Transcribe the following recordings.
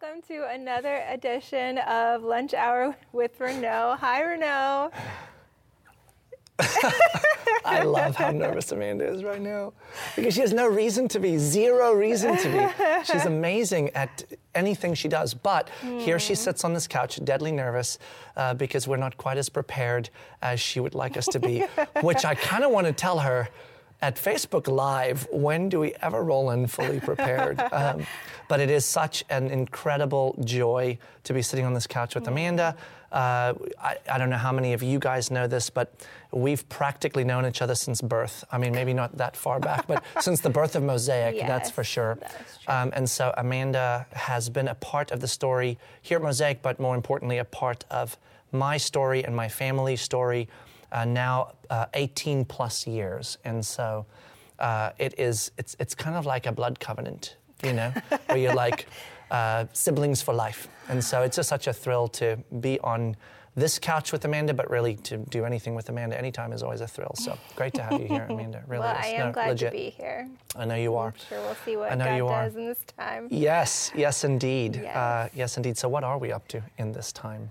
Welcome to another edition of Lunch Hour with Renault. Hi, Renault. I love how nervous Amanda is right now because she has no reason to be, zero reason to be. She's amazing at anything she does. But mm. here she sits on this couch, deadly nervous uh, because we're not quite as prepared as she would like us to be, which I kind of want to tell her at Facebook Live, when do we ever roll in fully prepared? Um, but it is such an incredible joy to be sitting on this couch with Amanda. Uh, I, I, don't know how many of you guys know this, but we've practically known each other since birth. I mean, maybe not that far back, but since the birth of Mosaic, yes, that's for sure. Um, and so Amanda has been a part of the story here at Mosaic, but more importantly, a part of my story and my family's story uh, now uh, 18 plus years. And so uh, it is, it's, it's kind of like a blood covenant, you know, where you're like uh, siblings for life. And so it's just such a thrill to be on this couch with Amanda, but really to do anything with Amanda anytime is always a thrill. So great to have you here, Amanda. Really, well, is. I am no, glad legit. to be here. I know you are. I'm sure we'll see what I know God you are. does in this time. Yes, yes, indeed. Yes. Uh, yes, indeed. So, what are we up to in this time?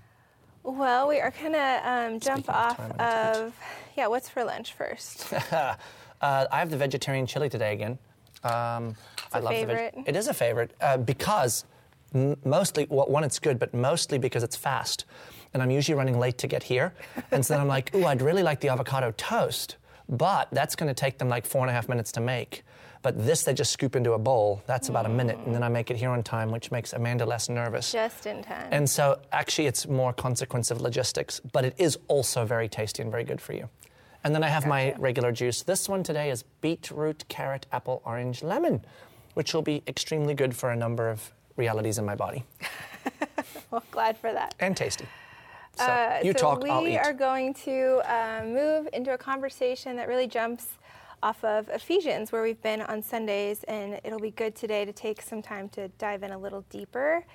Well, we are going to um, jump off of, yeah, what's for lunch first? uh, I have the vegetarian chili today again. Um, it's I a love favorite. The veg- it is a favorite uh, because m- mostly, well, one, it's good, but mostly because it's fast. And I'm usually running late to get here. And so then I'm like, ooh, I'd really like the avocado toast, but that's going to take them like four and a half minutes to make. But this, they just scoop into a bowl. That's about a minute, and then I make it here on time, which makes Amanda less nervous. Just in time. And so, actually, it's more consequence of logistics, but it is also very tasty and very good for you. And then I have my regular juice. This one today is beetroot, carrot, apple, orange, lemon, which will be extremely good for a number of realities in my body. well, glad for that. And tasty. So uh, you so talk, we I'll eat. are going to uh, move into a conversation that really jumps off of Ephesians, where we've been on Sundays, and it'll be good today to take some time to dive in a little deeper.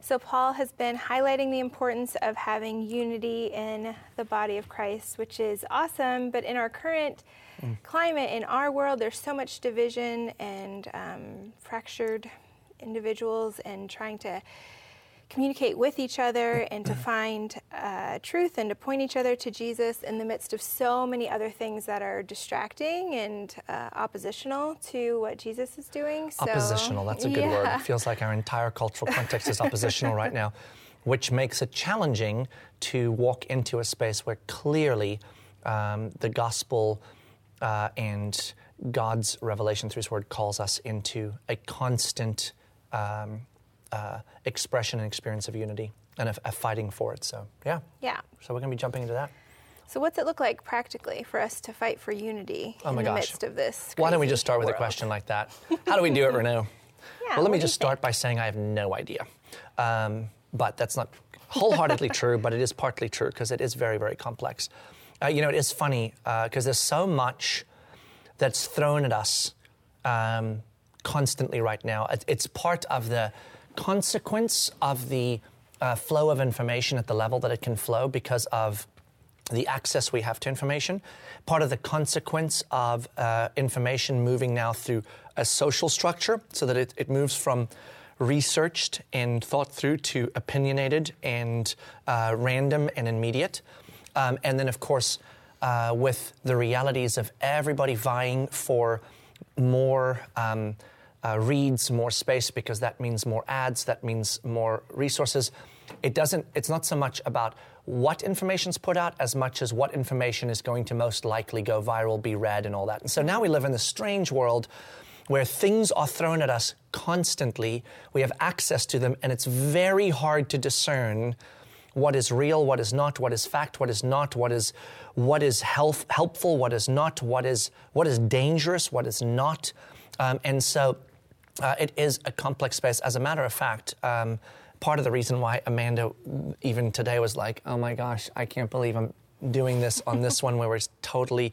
So, Paul has been highlighting the importance of having unity in the body of Christ, which is awesome. But in our current mm. climate, in our world, there's so much division and um, fractured individuals, and trying to communicate with each other and to find uh, truth and to point each other to Jesus in the midst of so many other things that are distracting and uh, oppositional to what Jesus is doing. So, oppositional, that's a good yeah. word. It feels like our entire cultural context is oppositional right now, which makes it challenging to walk into a space where clearly um, the gospel uh, and God's revelation through His Word calls us into a constant. Um, uh, expression and experience of unity and a, a, fighting for it. So, yeah. Yeah. So, we're going to be jumping into that. So, what's it look like practically for us to fight for unity oh in the gosh. midst of this? Why don't we just start with world? a question like that? How do we do it, Renault? yeah, well, let me just start by saying I have no idea. Um, but that's not wholeheartedly true, but it is partly true because it is very, very complex. Uh, you know, it is funny because uh, there's so much that's thrown at us um, constantly right now. It's part of the consequence of the uh, flow of information at the level that it can flow because of the access we have to information, part of the consequence of uh, information moving now through a social structure so that it, it, moves from researched and thought through to opinionated and uh, random and immediate. Um, and then, of course, uh, with the realities of everybody vying for more. Um, uh, reads, more space because that means more ads, that means more resources. It doesn't, it's not so much about what information's put out as much as what information is going to most likely go viral, be read, and all that. And so now we live in this strange world where things are thrown at us constantly. We have access to them, and it's very hard to discern what is real, what is not, what is fact, what is not, what is what is health, helpful, what is not, what is what is dangerous, what is not. Um, and so uh, it is a complex space. As a matter of fact, um, part of the reason why Amanda even today was like, "Oh my gosh, I can't believe I'm doing this on this one where we're totally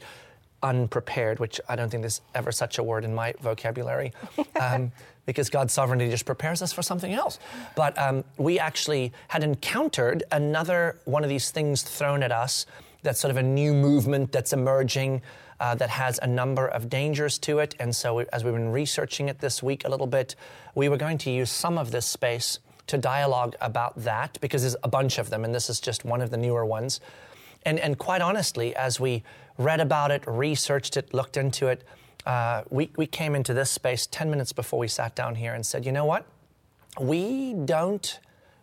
unprepared," which I don't think there's ever such a word in my vocabulary, um, because God's sovereignty just prepares us for something else. But um, we actually had encountered another one of these things thrown at us. That's sort of a new movement that's emerging uh, that has a number of dangers to it. And so, as we've been researching it this week a little bit, we were going to use some of this space to dialogue about that because there's a bunch of them, and this is just one of the newer ones. And, and quite honestly, as we read about it, researched it, looked into it, uh, we, we came into this space 10 minutes before we sat down here and said, you know what? We don't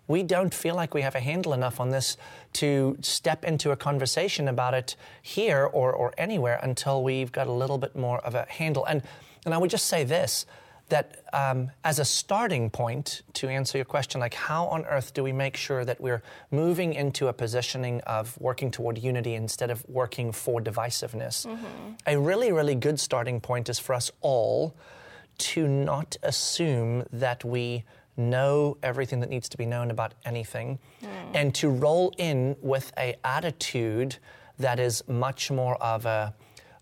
we don't feel like we have a handle enough on this to step into a conversation about it here or, or anywhere until we've got a little bit more of a handle. And, and I would just say this that um, as a starting point to answer your question, like how on earth do we make sure that we're moving into a positioning of working toward unity instead of working for divisiveness? Mm-hmm. A really, really good starting point is for us all to not assume that we know everything that needs to be known about anything, mm. and to roll in with a attitude that is much more of a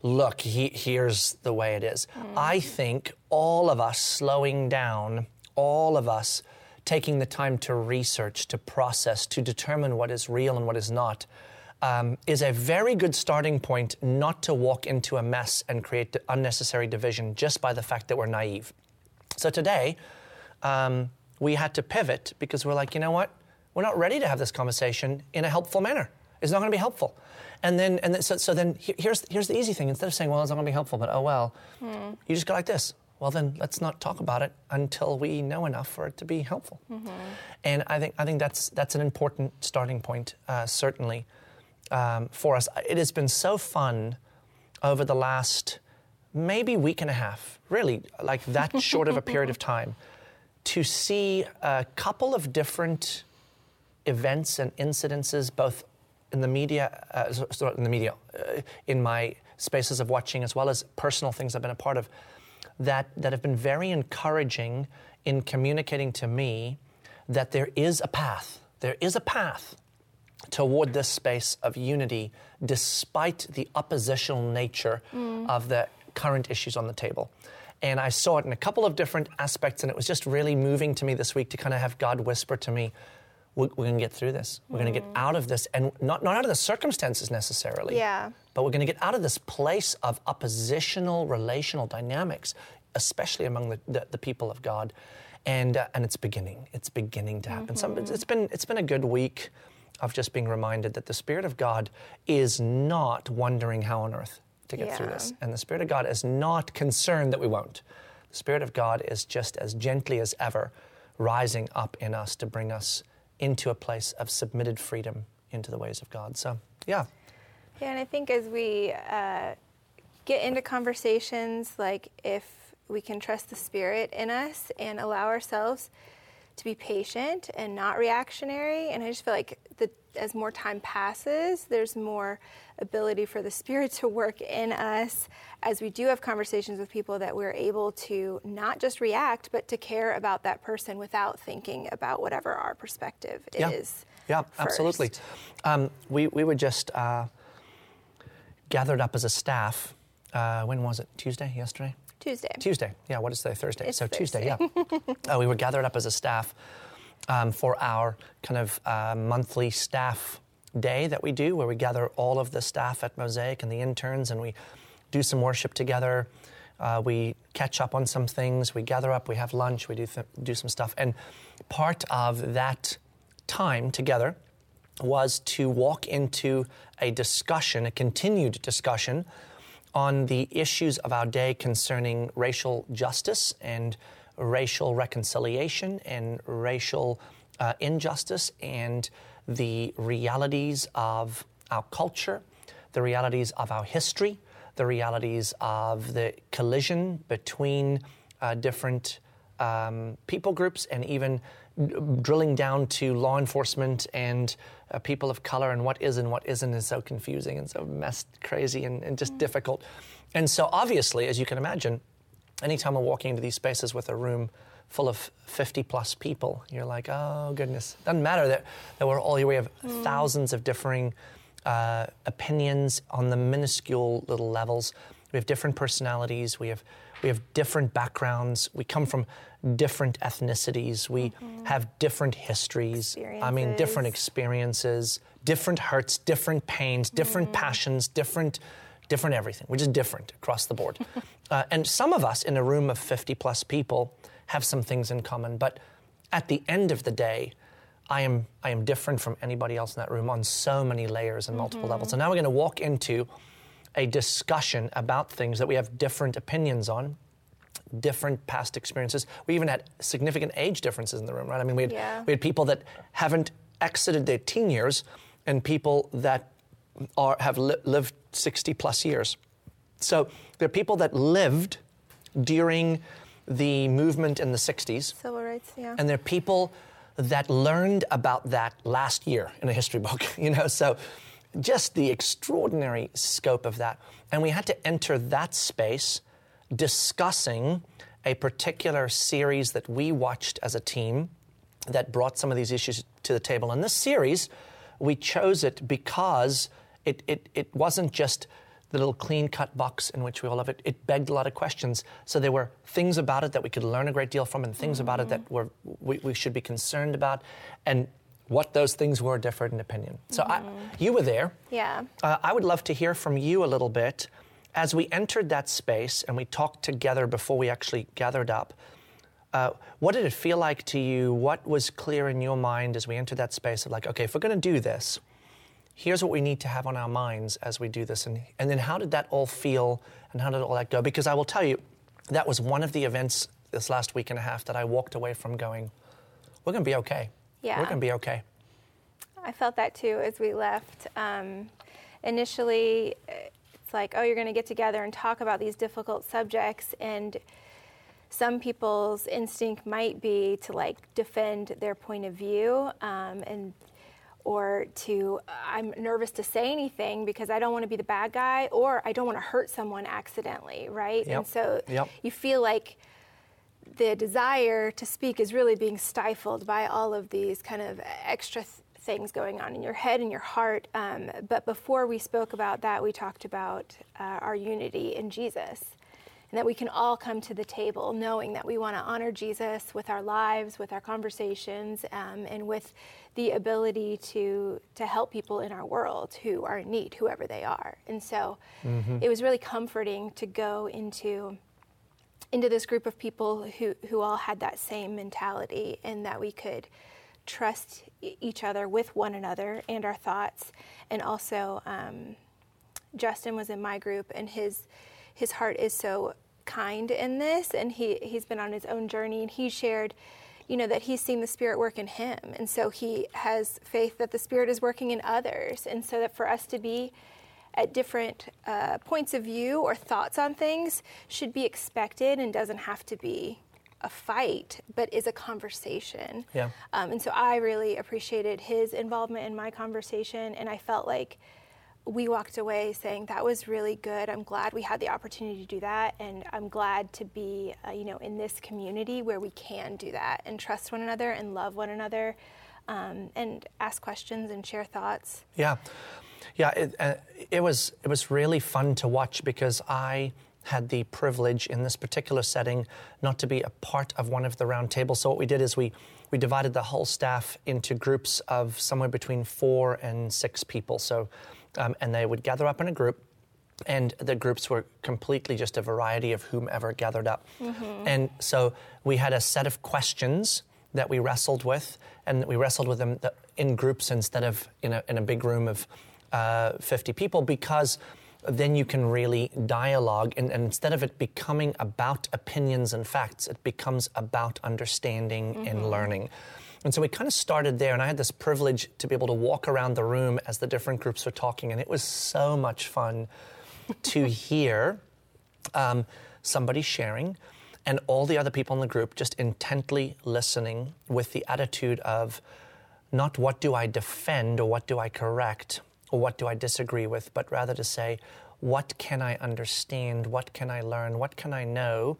look, he, here's the way it is. Mm. I think all of us slowing down, all of us taking the time to research, to process, to determine what is real and what is not. Um, is a very good starting point not to walk into a mess and create unnecessary division just by the fact that we're naive. So today, um, we had to pivot because we're like, you know what? We're not ready to have this conversation in a helpful manner. It's not going to be helpful. And then, and then, so, so then here's, here's the easy thing. Instead of saying, well, it's not going to be helpful, but oh well, hmm. you just go like this. Well, then let's not talk about it until we know enough for it to be helpful. Mm-hmm. And I think, I think that's, that's an important starting point, uh, certainly, um, for us. It has been so fun over the last maybe week and a half, really, like that short of a period of time to see a couple of different events and incidences, both in the media, uh, in the media, uh, in my spaces of watching, as well as personal things I've been a part of, that, that have been very encouraging in communicating to me that there is a path. There is a path toward this space of unity despite the oppositional nature mm. of the current issues on the table. And I saw it in a couple of different aspects, and it was just really moving to me this week to kind of have God whisper to me, we're, we're going to get through this. We're going to get out of this, and not, not out of the circumstances necessarily. Yeah. But we're going to get out of this place of oppositional relational dynamics, especially among the, the, the people of God. And, uh, and it's beginning. It's beginning to happen. Mm-hmm. It's been, it's been a good week of just being reminded that the Spirit of God is not wondering how on earth to get yeah. through this. And the Spirit of God is not concerned that we won't. The Spirit of God is just as gently as ever rising up in us to bring us into a place of submitted freedom into the ways of God. So, yeah. Yeah, and I think as we uh, get into conversations, like if we can trust the Spirit in us and allow ourselves to be patient and not reactionary, and I just feel like the, as more time passes, there's more ability for the Spirit to work in us as we do have conversations with people that we're able to not just react, but to care about that person without thinking about whatever our perspective yeah. is. Yeah, first. absolutely. Um, we, we were just uh, gathered up as a staff. Uh, when was it? Tuesday? Yesterday? Tuesday. Tuesday. Yeah, what is today? Thursday. It's so Thursday. Tuesday, yeah. uh, we were gathered up as a staff um, for our kind of uh, monthly staff day that we do where we gather all of the staff at Mosaic and the interns and we do some worship together. Uh, we catch up on some things. We gather up. We have lunch. We do th- do some stuff. And part of that time together was to walk into a discussion, a continued discussion, on the issues of our day concerning racial justice and racial reconciliation and racial uh, injustice and the realities of our culture, the realities of our history, the realities of the collision between uh, different um, people groups, and even drilling down to law enforcement and uh, people of color and what is and what isn't is so confusing and so messed crazy and, and just mm-hmm. difficult. And so, obviously, as you can imagine, anytime we're walking into these spaces with a room full of 50 plus people. You're like, oh goodness. Doesn't matter that, that we're all here. We have mm. thousands of differing uh, opinions on the minuscule little levels. We have different personalities. We have we have different backgrounds. We come from different ethnicities. We mm-hmm. have different histories. I mean, different experiences, different hurts, different pains, different mm. passions, different different everything. We're just different across the board. uh, and some of us in a room of 50 plus people have some things in common, but at the end of the day, I am, I am different from anybody else in that room on so many layers and multiple levels. So now we're going to walk into a discussion about things that we have different opinions on, different past experiences. We even had significant age differences in the room, right? I mean, we had, Yeah. we had people that haven't exited their teen years and people that are, have li- lived 60 plus years. So there are people that lived during the movement in the 60s, Civil rights, yeah. and there are people that learned about that last year in a history book, you know, so just the extraordinary scope of that. And we had to enter that space discussing a particular series that we watched as a team that brought some of these issues to the table. And this series, we chose it because it, it, it wasn't just the little clean cut box in which we all love it. It begged a lot of questions. So there were things about it that we could learn a great deal from, and things about it that were, we, we should be concerned about, and what those things were differed in opinion. So I, you were there. yeah. Uh, I would love to hear from you a little bit as we entered that space and we talked together before we actually gathered up. Uh, what did it feel like to you? What was clear in your mind as we entered that space of like, okay, if we're going to do this, here's what we need to have on our minds as we do this. And, and then how did that all feel and how did all that go? Because I will tell you, that was one of the events this last week and a half that I walked away from going, we're going to be okay. Yeah. We're going to be okay. I felt that too as we left. Um, initially, it's like, oh, you're going to get together and talk about these difficult subjects, and some people's instinct might be to like defend their point of view, um, and or to I'm nervous to say anything because I don't want to be the bad guy, or I don't want to hurt someone accidentally, right? Yep. And so Yep. you feel like the desire to speak is really being stifled by all of these kind of extra th- things going on in your head and your heart. Um, but before we spoke about that, we talked about uh, our unity in Jesus. And that we can all come to the table knowing that we want to honor Jesus with our lives, with our conversations, um, and with the ability to, to help people in our world who are in need, whoever they are. And so it was really comforting to go into into this group of people who, who all had that same mentality and that we could trust each other with one another and our thoughts. And also, um, Justin was in my group, and his his heart is so kind in this, and he he's been on his own journey, and he shared. You know, that he's seen the Spirit work in him. And so he has faith that the Spirit is working in others. And so that for us to be at different uh, points of view or thoughts on things should be expected and doesn't have to be a fight, but is a conversation. Yeah. Um, and so I really appreciated his involvement in my conversation, and I felt like we walked away saying that was really good. I'm glad we had the opportunity to do that, and I'm glad to be, uh, you know, in this community where we can do that and trust one another and love one another, um, and ask questions and share thoughts. Yeah, yeah. It, uh, it was it was really fun to watch because I had the privilege in this particular setting not to be a part of one of the round tables. So what we did is we we divided the whole staff into groups of somewhere between four and six people. So um, and they would gather up in a group. And the groups were completely just a variety of whomever gathered up. And so we had a set of questions that we wrestled with, and we wrestled with them in groups instead of in a, in a big room of uh, 50 people because then you can really dialogue, and, and instead of it becoming about opinions and facts, it becomes about understanding and learning. And so we kind of started there, and I had this privilege to be able to walk around the room as the different groups were talking, and it was so much fun to hear um, somebody sharing and all the other people in the group just intently listening with the attitude of not what do I defend or what do I correct or what do I disagree with, but rather to say, what can I understand? What can I learn? What can I know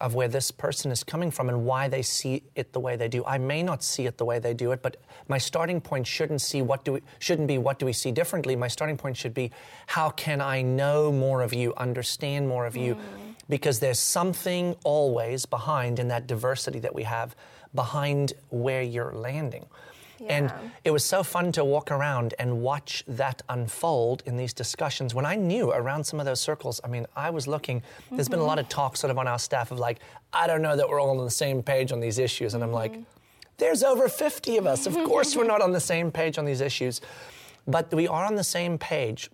of where this person is coming from and why they see it the way they do? I may not see it the way they do it, but my starting point shouldn't see what do we, shouldn't be what do we see differently. My starting point should be how can I know more of you, understand more of you, mm. because there's something always behind in that diversity that we have behind where you're landing. And it was so fun to walk around and watch that unfold in these discussions. When I knew around some of those circles, I mean, I was looking, there's been a lot of mm-hmm. talk sort of on our staff of like, I don't know that we're all on the same page on these issues. And I'm like, mm-hmm. There's over 50 of us. Of course, we're not on the same page on these issues, but we are on the same page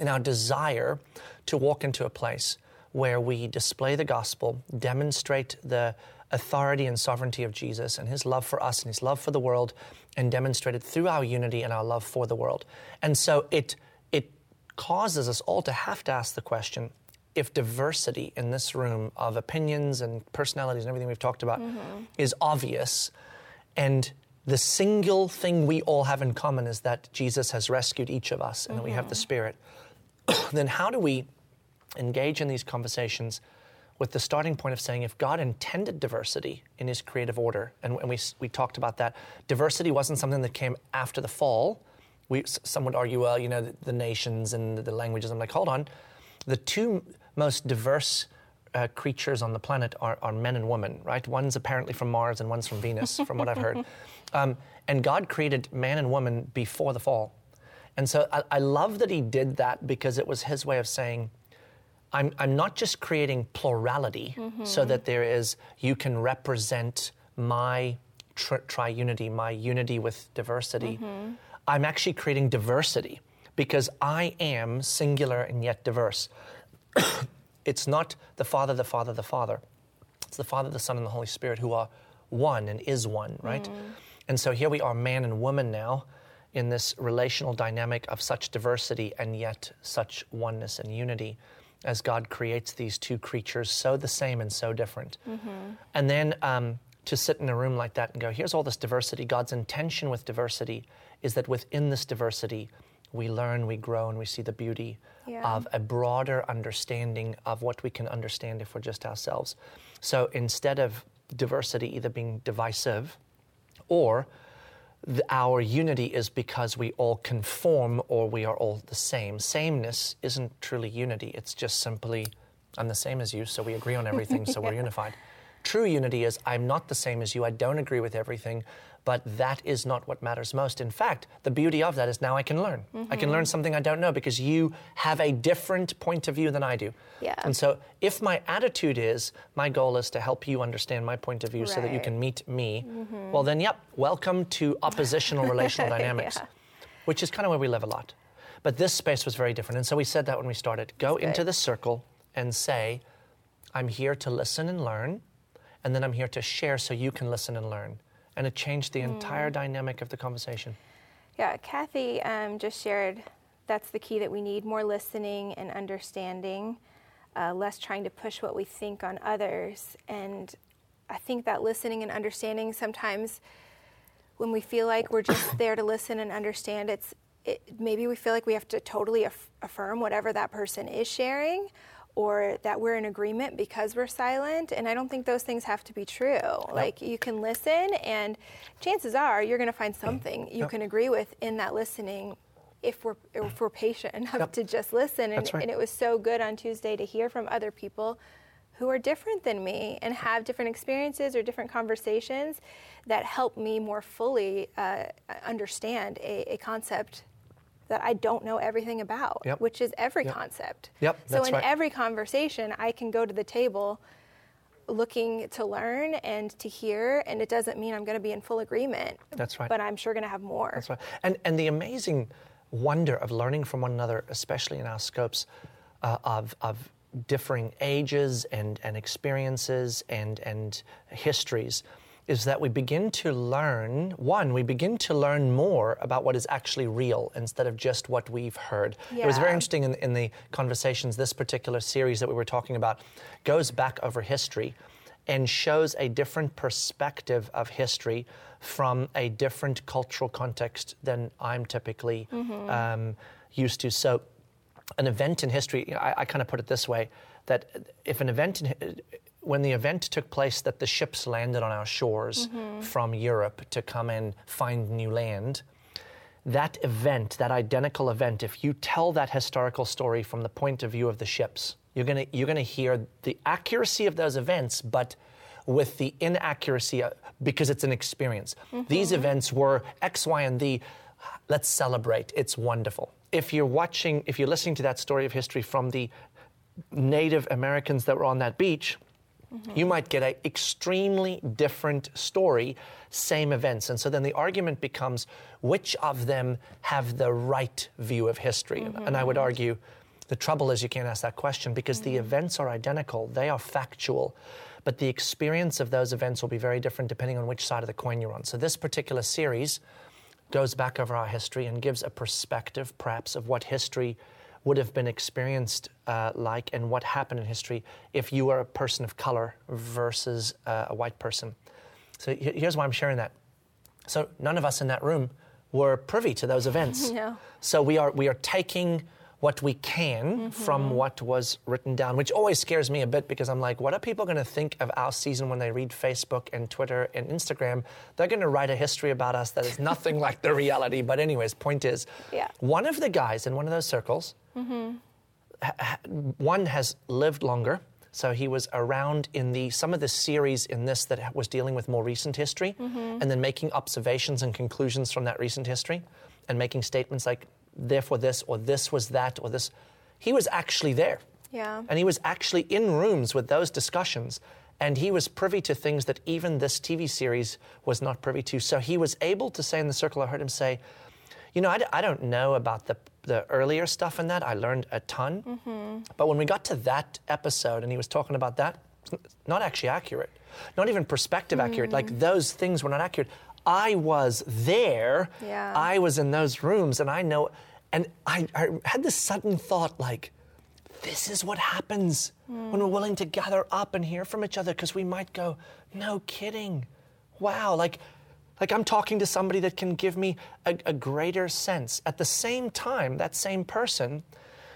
in our desire to walk into a place where we display the gospel, demonstrate the authority and sovereignty of Jesus and his love for us and his love for the world, and demonstrate it through our unity and our love for the world. And so it, it causes us all to have to ask the question if diversity in this room of opinions and personalities and everything we've talked about mm-hmm. is obvious, and the single thing we all have in common is that Jesus has rescued each of us and mm-hmm. that we have the mm-hmm. Spirit, then how do we engage in these conversations with the starting point of saying if God intended diversity in his creative order, and, and we, we talked about that, diversity wasn't something that came after the fall. We, some would argue, well, you know, the, the nations and the languages. I'm like, hold on. The two most diverse uh, creatures on the planet are, are, men and women, right? One's apparently from Mars and one's from Venus, from what I've heard. Um, and God created man and woman before the fall. And so I, I, love that He did that because it was His way of saying, I'm, I'm not just creating plurality mm-hmm. so that there is, you can represent my tri- triunity, my unity with diversity. Mm-hmm. I'm actually creating diversity because I am singular and yet diverse. it's not the Father, the Father, the Father. It's the Father, the Son, and the Holy Spirit who are one and is one, right? Mm. And so here we are, man and woman now, in this relational dynamic of such diversity and yet such oneness and unity as God creates these two creatures so the same and so different. Mm-hmm. And then um, to sit in a room like that and go, here's all this diversity. God's intention with diversity is that within this diversity, we learn, we grow, and we see the beauty yeah. of a broader understanding of what we can understand if we're just ourselves. So instead of diversity either being divisive or the, our unity is because we all conform or we are all the same. Sameness isn't truly unity, it's just simply, I'm the same as you, so we agree on everything, so we're unified. True unity is, I'm not the same as you, I don't agree with everything, but that is not what matters most. In fact, the beauty of that is now I can learn. Mm-hmm. I can learn mm-hmm. something I don't know because you have a different point of view than I do. Yeah. And so if my attitude is, my goal is to help you understand my point of view right. so that you can meet me, mm-hmm. well, then, yep, welcome to oppositional relational dynamics, yeah. which is kind of where we live a lot. But this space was very different. And so we said that when we started go into the circle and say, I'm here to listen and learn, and then I'm here to share so you can listen and learn and it changed the mm. entire dynamic of the conversation. Yeah, Kathy um, just shared that's the key that we need more listening and understanding, uh, less trying to push what we think on others. And I think that listening and understanding sometimes when we feel like we're just there to listen and understand, it's it, maybe we feel like we have to totally aff- affirm whatever that person is sharing or that we're in agreement because we're silent. And I don't think those things have to be true. Yep. Like you can listen, and chances are you're going to find something you yep. can agree with in that listening. If we're, if we're patient enough to just listen. And, right. and it was so good on Tuesday to hear from other people who are different than me and have different experiences or different conversations that help me more fully uh, understand a, a, concept that I don't know everything about, yep. which is every yep. concept. Yep, so in right. every conversation, I can go to the table looking to learn and to hear, and it doesn't mean I'm going to be in full agreement. That's right. But I'm sure going to have more. That's right. And and the amazing wonder of learning from one another, especially in our scopes uh, of of differing ages and and experiences and and histories is that we begin to learn one, we begin to learn more about what is actually real instead of just what we've heard. Yeah. It was very interesting in, in the conversations, this particular series that we were talking about goes back over history and shows a different perspective of history from a different cultural context than I'm typically mm-hmm. um, used to. So, an event in history, I, I kind of put it this way that if an event in, when the event took place that the ships landed on our shores mm-hmm. from Europe to come and find new land, that event, that identical event, if you tell that historical story from the point of view of the ships, you're going you're gonna hear the accuracy of those events, but with the inaccuracy uh, because it's an experience. Mm-hmm. These events were X, Y, and Z. Let's celebrate. It's wonderful. If you're watching, if you're listening to that story of history from the Native Americans that were on that beach, You might get an extremely different story, same events. And so then the argument becomes which of them have the right view of history? Mm-hmm. And I would argue the trouble is you can't ask that question because the mm-hmm. events are identical, they are factual. But the experience of those events will be very different depending on which side of the coin you're on. So, this particular series goes back over our history and gives a perspective, perhaps, of what history would have been experienced uh, like and what happened in history if you were a person of color versus uh, a white person. So, here's why I'm sharing that. So, none of us in that room were privy to those events. No. So we are we are taking what we can from mm-hmm. what was written down, which always scares me a bit because I'm like, what are people going to think of our season when they read Facebook and Twitter and Instagram? They're going to write a history about us that is nothing like the reality. But anyways, point is, Yeah. one of the guys in one of those circles, mm-hmm. ha- ha- one has lived longer. So he was around in the some of the series in this that was dealing with more recent history, mm-hmm. and then making observations and conclusions from that recent history, and making statements like therefore this or this was that or this. He was actually there. Yeah. And he was actually in rooms with those discussions. And he was privy to things that even this TV series was not privy to. So he was able to say in the circle, I heard him say, You know, I, d- I don't know about the, the earlier stuff in that. I learned a ton. Mm-hmm. But when we got to that episode and he was talking about that, it's not actually accurate, not even perspective accurate. Like mm. those things were not accurate. I was there. Yeah. I was in those rooms and I know. And I, I had this sudden thought like, this is what happens when we're willing to gather up and hear from each other because we might go, no kidding. Wow, like, like I'm talking to somebody that can give me a, a greater sense. At the same time, that same person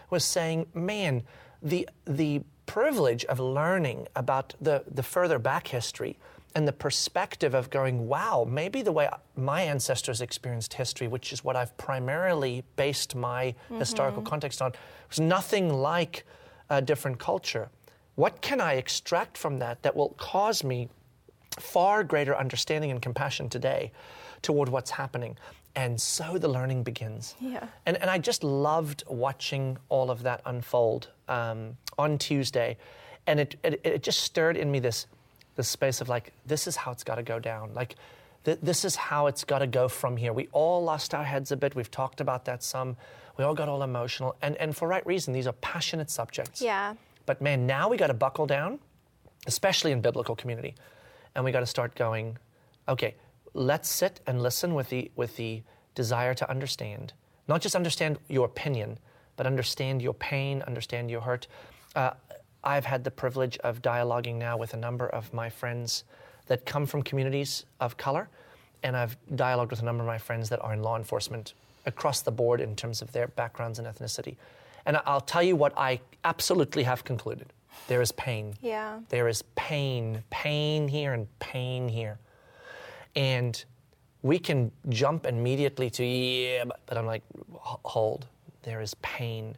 was saying, man, the, the privilege of learning about the, the further back history and the perspective of going, wow, maybe the way my ancestors experienced history, which is what I've primarily based my historical context on, was nothing like a different culture. What can I extract from that that will cause me far greater understanding and compassion today toward what's happening? And so the learning begins. Yeah. And, and I just loved watching all of that unfold um, on Tuesday. And it, it, it just stirred in me this, this space of like, this is how it's got to go down. Like, th- this is how it's got to go from here. We all lost our heads a bit. We've talked about that some. We all got all emotional. And, and for right reason, these are passionate subjects. Yeah. But man, now we got to buckle down, especially in biblical community, and we got to start going. Okay, let's sit and listen with the with the desire to understand, not just understand your opinion, but understand your pain, understand your hurt. Uh, I've had the privilege of dialoguing now with a number of my friends that come from communities of color, and I've dialogued with a number of my friends that are in law enforcement across the board in terms of their backgrounds and ethnicity. And I'll tell you what I absolutely have concluded there is pain. Yeah. There is pain, pain here and pain here. And we can jump immediately to, yeah, but, but I'm like, hold, there is pain.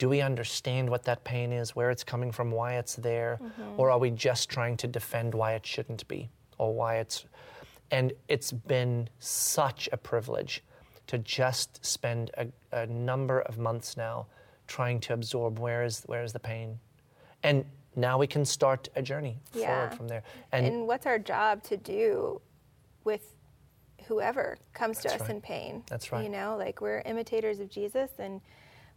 Do we understand what that pain is, where it's coming from, why it's there? Mm-hmm. Or are we just trying to defend why it shouldn't be or why it's. And it's been such a privilege to just spend a, a number of months now trying to absorb where is, where is the pain. And now we can start a journey Yeah. forward from there. And, what's our job to do with whoever comes to us right. in pain? That's right. You know, like we're imitators of Jesus and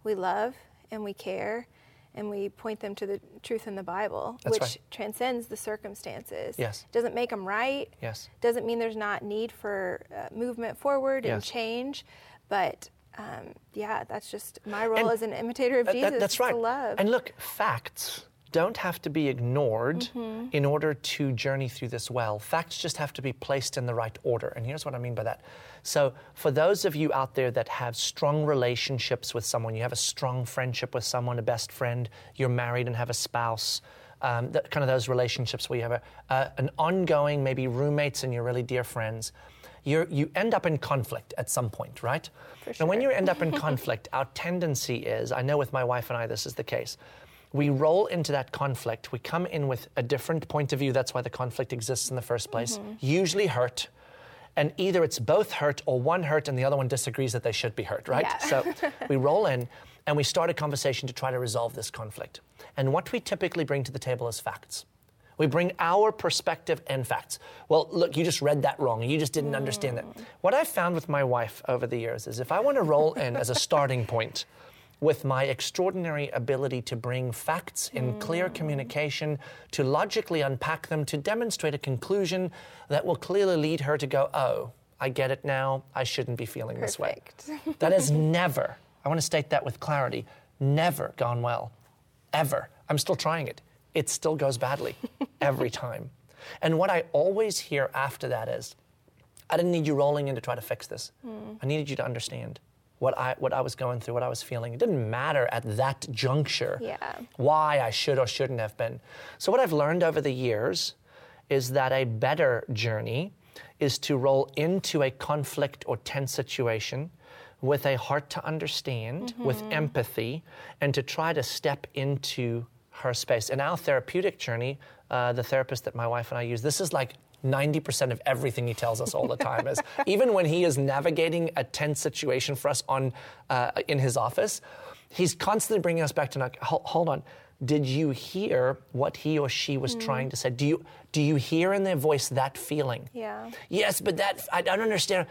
we love and we care and we point them to the truth in the Bible, That's which right. transcends the circumstances. Yes. Doesn't make them right. Yes. Doesn't mean there's not need for uh, movement forward and Yes. change. But um, yeah, that's just my role And as an imitator of That- Jesus. that- that's right. To love. And look, facts don't have to be ignored Mm-hmm. in order to journey through this well. Facts just have to be placed in the right order. And here's what I mean by that. So, for those of you out there that have strong relationships with someone, you have a strong friendship with someone, a best friend, you're married and have a spouse, um, that, kind of those relationships where you have a, uh, an ongoing, maybe roommates and you're really dear friends. You're, you end up in conflict at some point, right? And when you end up in conflict, our tendency is I know with my wife and I, this is the case. We roll into that conflict. We come in with a different point of view. That's why the conflict exists in the first place. Mm-hmm. Usually hurt. And either it's both hurt or one hurt and the other one disagrees that they should be hurt, right? Yeah. So we roll in and we start a conversation to try to resolve this conflict. And what we typically bring to the table is facts. We bring our perspective and facts. Well, look, you just read that wrong you just didn't understand that. Mm. What I've found with my wife over the years is if I want to roll in as a starting point with my extraordinary ability to bring facts in clear hmm. communication, to logically unpack them, to demonstrate a conclusion that will clearly lead her to go, oh, I get it now. I shouldn't be feeling this way. Perfect. That has never, I want to state that with clarity, never gone well. Ever. I'm still trying it. It still goes badly every time. And what I always hear after that is, I didn't need you rolling in to try to fix this. Hmm. I needed you to understand what I, what I was going through, what I was feeling. It didn't matter at that juncture Yeah. why I should or shouldn't have been. So, what I've learned over the years is that a better journey is to roll into a conflict or tense situation with a heart to understand, with empathy, and to try to step into her space. In our therapeutic journey, uh, the therapist that my wife and I use, this is like 90% of everything he tells us all the time is even when he is navigating a tense situation for us on uh, in his office he's constantly bringing us back to like hold, hold on. Did you hear what he or she was trying to say? Do you do you hear in their voice that feeling? Yeah. yes but that i don't understand.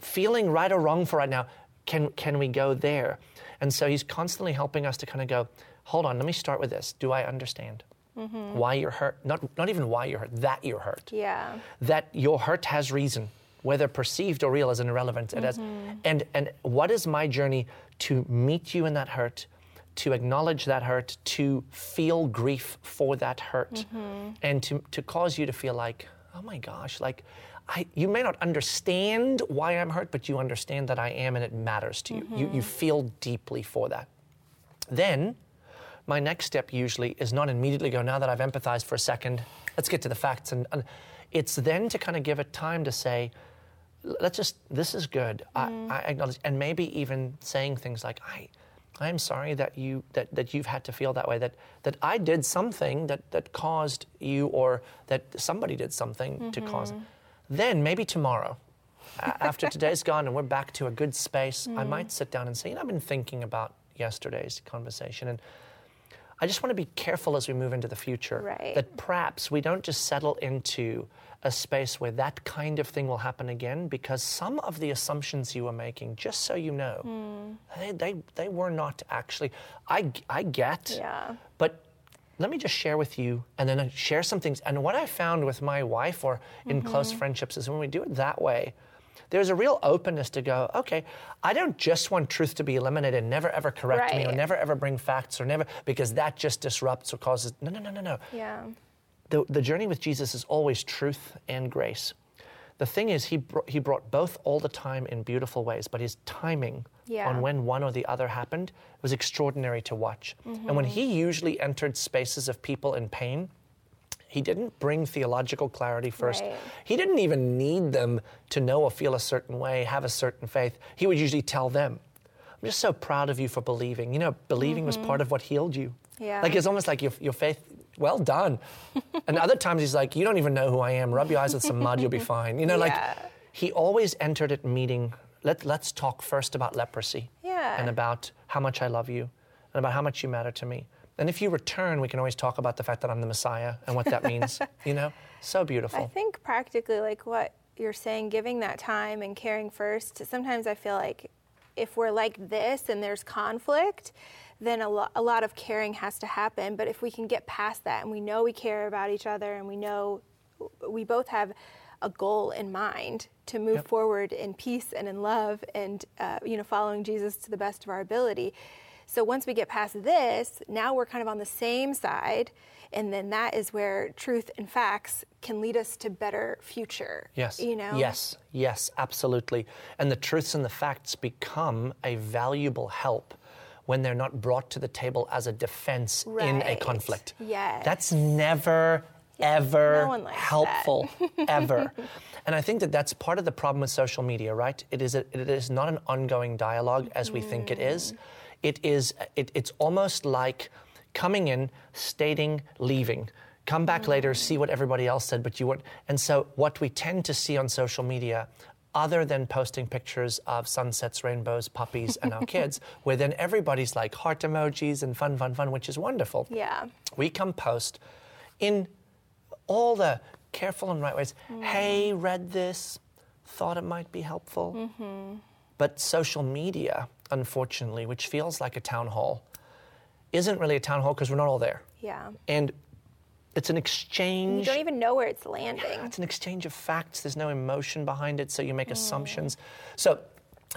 Feeling right or wrong for right now can can we go there? And so he's constantly helping us to kind of go hold on let me start with this. Do i understand Mm-hmm. why you're hurt not not even why you're hurt that you're hurt Yeah. that your hurt has reason, whether perceived or real is irrelevant. It has, mm-hmm. and and what is my journey to meet you in that hurt, to acknowledge that hurt, to feel grief for that hurt, mm-hmm. and to to cause you to feel like, oh my gosh, like. I, you may not understand why I'm hurt, but you understand that I am and it matters to you. You, you feel deeply for that. Then, my next step usually is not immediately go, now that I've empathized for a second, let's get to the facts. And, and it's then to kind of give it time to say, let's just, this is good. I, mm-hmm. I acknowledge, and maybe even saying things like, I, I'm sorry that you that, that you've had to feel that way. That that I did something that that caused you, or that somebody did something to cause. it. Then maybe tomorrow, after today's gone and we're back to a good space, I mm-hmm. might sit down and say, you know, I've been thinking about yesterday's conversation, and I just want to be careful as we move into the future Right. that perhaps we don't just settle into a space where that kind of thing will happen again because some of the assumptions you were making, just so you know, hmm. they, they, they were not actually. I, I get, Yeah. but let me just share with you and then share some things. And what I found with my wife or in close mm-hmm. friendships is when we do it that way, there's a real openness to go, okay, I don't just want truth to be eliminated and never ever correct me or never ever bring facts or never, because that just disrupts or causes. No, no, no, no, no Yeah. the, the journey with Jesus is always truth and grace. The thing is, he, br- he brought both all the time in beautiful ways, but his timing Yeah. on when one or the other happened was extraordinary to watch. And when he mm-hmm. usually entered spaces of people in pain, he didn't bring theological clarity first. Right. He didn't even need them to know or feel a certain way, have a certain faith. He would usually tell them, I'm just so proud of you for believing. You know, believing was mm-hmm. part of what healed you. Yeah. Like it's almost like your, your faith, well done. and other times he's like, you don't even know who I am. Rub your eyes with some mud, you'll be fine. You know, like he always entered at meeting, let, let's talk first about leprosy. Yeah. And about how much I love you and about how much you matter to me. And if you return, we can always talk about the fact that I'm the Messiah and what that means. you know, so beautiful. I think practically, like what you're saying, giving that time and caring first. Sometimes I feel like if we're like this and there's conflict, then a, lo- a lot of caring has to happen. But if we can get past that and we know we care about each other and we know we both have a goal in mind to move Yep. forward in peace and in love and uh, you know following Jesus to the best of our ability. So once we get past this, now we're kind of on the same side, and then that is where truth and facts can lead us to better future. Yes. You know. Yes, yes, absolutely. And the truths and the facts become a valuable help when they're not brought to the table as a defense in a Right. conflict. Yes. That's never, ever No one likes that. helpful, ever. And I think that that's part of the problem with social media, right? It is, a, it is not an ongoing dialogue as we think it is. Mm. It is, it, it's almost like coming in, stating, leaving. Come back later, see what everybody else said, but you weren't. And so, what we tend to see on social media, other than posting pictures of sunsets, rainbows, puppies, and our kids, where then everybody's like heart emojis and fun, fun, fun, which is wonderful Yeah. we come post in all the careful and right ways. Hey, read this, thought it might be helpful. Mm-hmm. But social media, unfortunately, which feels like a town hall, isn't really a town hall because we're not all there. Yeah. And it's an exchange. You don't even know where it's landing. It's an exchange of facts. There's no emotion behind it, so you make mm. assumptions. So,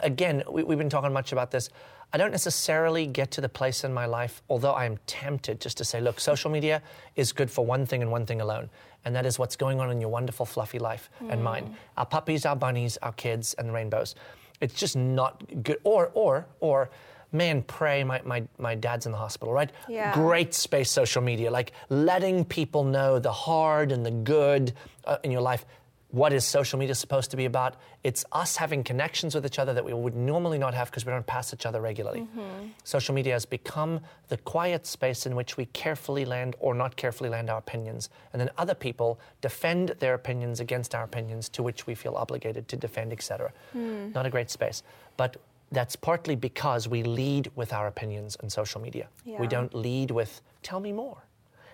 again, we, we've been talking much about this. I don't necessarily get to the place in my life, although I am tempted just to say, look, social media is good for one thing and one thing alone, and that is what's going on in your wonderful, fluffy life and mm. mine. Our puppies, our bunnies, our kids, and the rainbows. It's just not good. Or, or, or, man, pray, my, my, my dad's in the hospital, right? Yeah. Great space social media, like letting people know the hard and the good uh, in your life. What is social media supposed to be about? It's us having connections with each other that we would normally not have because we don't pass each other regularly. Mm-hmm. Social media has become the quiet space in which we carefully land or not carefully land our opinions. And then other people defend their opinions against our opinions to which we feel obligated to defend, etc. Hmm. Not a great space. But that's partly because we lead with our opinions on social media. We don't lead with, tell me more.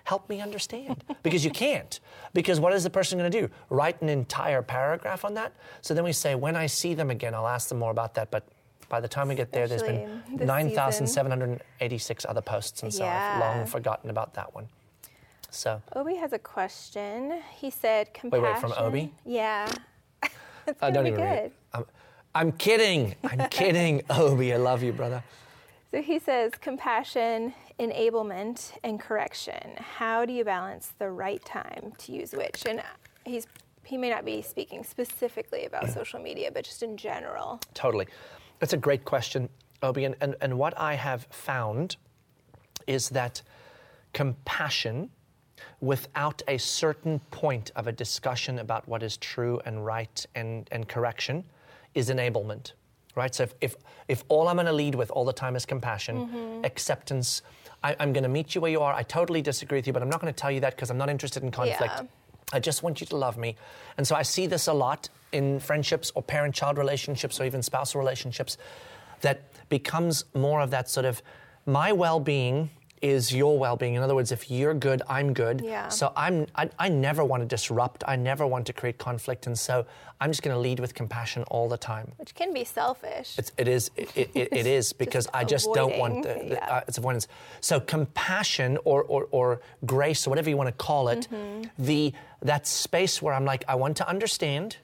Help me understand. because you can't. Because what is the person going to do? Write an entire paragraph on that? So then we say, when I see them again, I'll ask them more about that. But by the time we get there, there's been 9,786 other posts. And so I've long forgotten about that one. So, Obi has a question. He said, compassion. wait, wait, from Obi? Yeah. it's I gonna don't be even read it. I'm, I'm kidding. I'm kidding. Obi, I love you, brother. So he says, compassion, enablement, and correction. How do you balance the right time to use which? And he's he may not be speaking specifically about social media, but just in general. Totally. That's a great question, Obi. And, and, and what I have found is that compassion without a certain point of a discussion about what is true and right and, and correction is enablement. Right? So if, if, if all I'm going to lead with all the time is compassion, mm-hmm. acceptance, I, I'm going to meet you where you are. I totally disagree with you, but I'm not going to tell you that because I'm not interested in conflict. Yeah. I just want you to love me. And so I see this a lot in friendships or parent child relationships or even spousal relationships that becomes more of that sort of my well being is your well being. In other words, if you're good, I'm good. Yeah. So I'm, I, I never want to disrupt, I never want to create conflict. And so I'm just going to lead with compassion all the time. Which can be selfish. It's, it is. It, it, it is because I just don't want the, the yeah. uh, it's avoidance. So compassion or, or or grace or whatever you want to call it, Mm-hmm. the that space where I'm like I want to understand,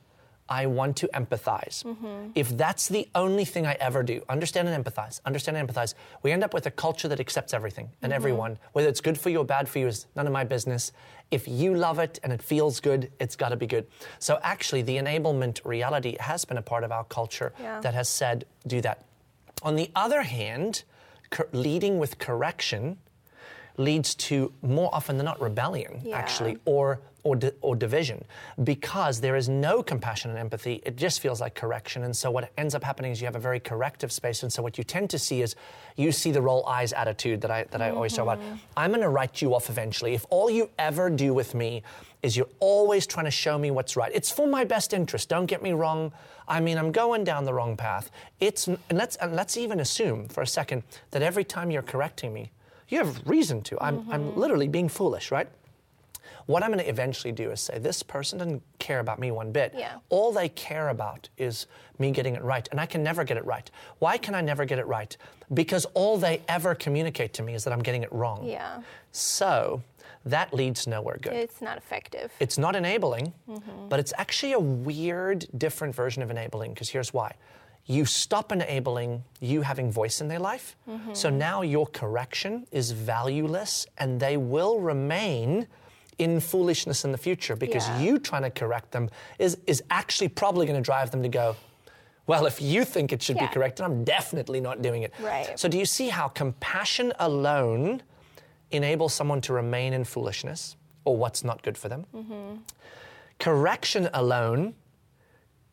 I want to empathize. Mm-hmm. If that's the only thing I ever do, understand and empathize, understand and empathize, we end up with a culture that accepts everything and Mm-hmm. everyone, whether it's good for you or bad for you is none of my business. If you love it and it feels good, it's got to be good. So actually, the enablement reality has been a part of our culture Yeah. that has said do that. On the other hand, cor- leading with correction leads to more often than not rebellion, Yeah. actually, or or, di- or division, because there is no compassion and empathy. It just feels like correction, and so what ends up happening is you have a very corrective space, and so what you tend to see is you see the roll eyes attitude that I that I always talk about. Mm-hmm. I'm going to write you off eventually. If all you ever do with me is you're always trying to show me what's right, it's for my best interest. Don't get me wrong. I mean, I'm going down the wrong path. It's and let's and let's even assume for a second that every time you're correcting me, you have reason to. I'm, I'm literally being foolish, right? What I'm going to eventually do is say, this person doesn't care about me one bit. Yeah. All they care about is me getting it right. And I can never get it right. Why can I never get it right? Because all they ever communicate to me is that I'm getting it wrong. yeah. So that leads nowhere good. It's not effective. It's not enabling, mm-hmm. but it's actually a weird, different version of enabling because here's why. You stop enabling you having voice in their life. Mm-hmm. So now your correction is valueless and they will remain in foolishness in the future because Yeah. you trying to correct them is, is actually probably going to drive them to go, well, if you think it should Yeah. be corrected, I'm definitely not doing it. Right. So do you see how compassion alone enables someone to remain in foolishness or what's not good for them? Mm-hmm. Correction alone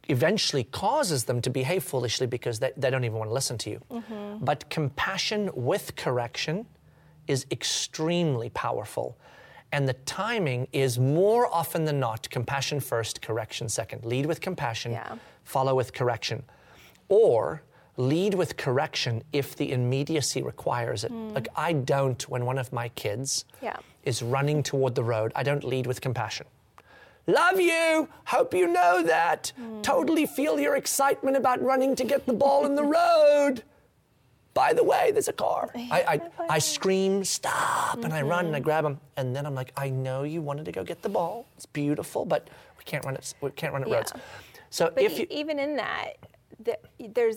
eventually causes them to behave foolishly because they, they don't even want to listen to you. Mm-hmm. But compassion with correction is extremely powerful. And the timing is more often than not compassion first, correction second. Lead with compassion, Yeah. follow with correction. Or lead with correction if the immediacy requires it. Mm. Like I don't when one of my kids Yeah. is running toward the road, I don't lead with compassion. Love you. Hope you know that. Totally feel your excitement about running to get the ball in the road. By the way, there's a car. I, I, I scream, stop, and I run and I mm-hmm. grab him. And then I'm like, I know you wanted to go get the ball. It's beautiful, but we can't run it. We can't run it Yeah. roads. So But if you, even in that, th- there's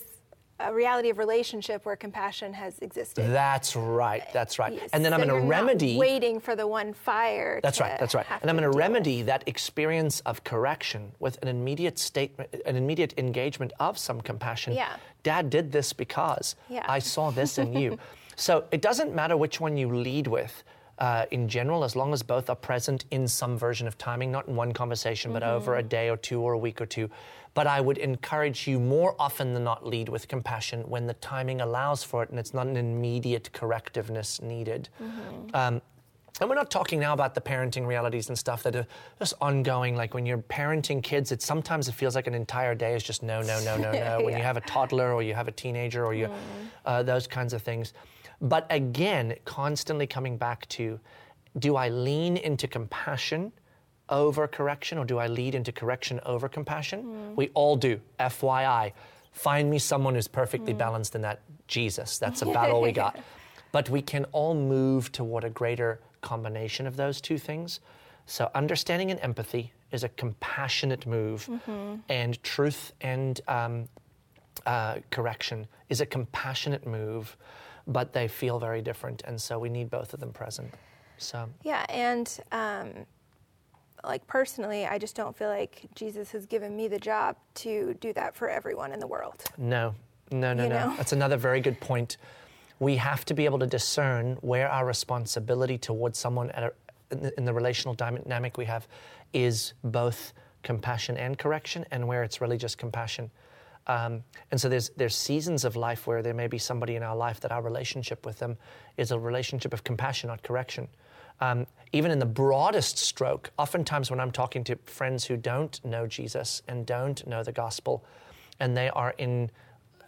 a reality of relationship where compassion has existed. that's right, that's right. Yes, And then I'm going to remedy. waiting for the one fire. That's right. That's right. And I'm going to deal with. remedy that experience of correction with an immediate statement, an immediate engagement of some compassion. Yeah. Dad did this because Yeah. I saw this in you. so it doesn't matter which one you lead with. Uh, in general, as long as both are present in some version of timing, not in one conversation, but over Mm-hmm. a day or two or a week or two. But I would encourage you more often than not lead with compassion when the timing allows for it and it's not an immediate correctiveness needed. Mm-hmm. Um, and we're not talking now about the parenting realities and stuff that are just ongoing. Like when you're parenting kids, it sometimes it feels like an entire day is just no, no, no, no, no. When you have a toddler or you have a teenager or you, uh, those kinds of things. But again, constantly coming back to, do I lean into compassion over correction or do I lead into correction over compassion? We all do. FYI, find me someone who's perfectly balanced in that. Jesus, that's about all we got. But we can all move toward a greater combination of those two things. So, understanding and empathy is a compassionate move, and truth and um, uh, correction is a compassionate move, but they feel very different. And so, we need both of them present. So, Yeah, and um, like personally, I just don't feel like Jesus has given me the job to do that for everyone in the world. no, no, no, You no. know? That's another very good point. We have to be able to discern where our responsibility towards someone at a, in, the, in the relational dynamic we have is both compassion and correction, and where it's really just compassion. Um, and so there's there's seasons of life where there may be somebody in our life that our relationship with them is a relationship of compassion, not correction. Um, even in the broadest stroke, oftentimes when I'm talking to friends who don't know Jesus and don't know the gospel, and they are in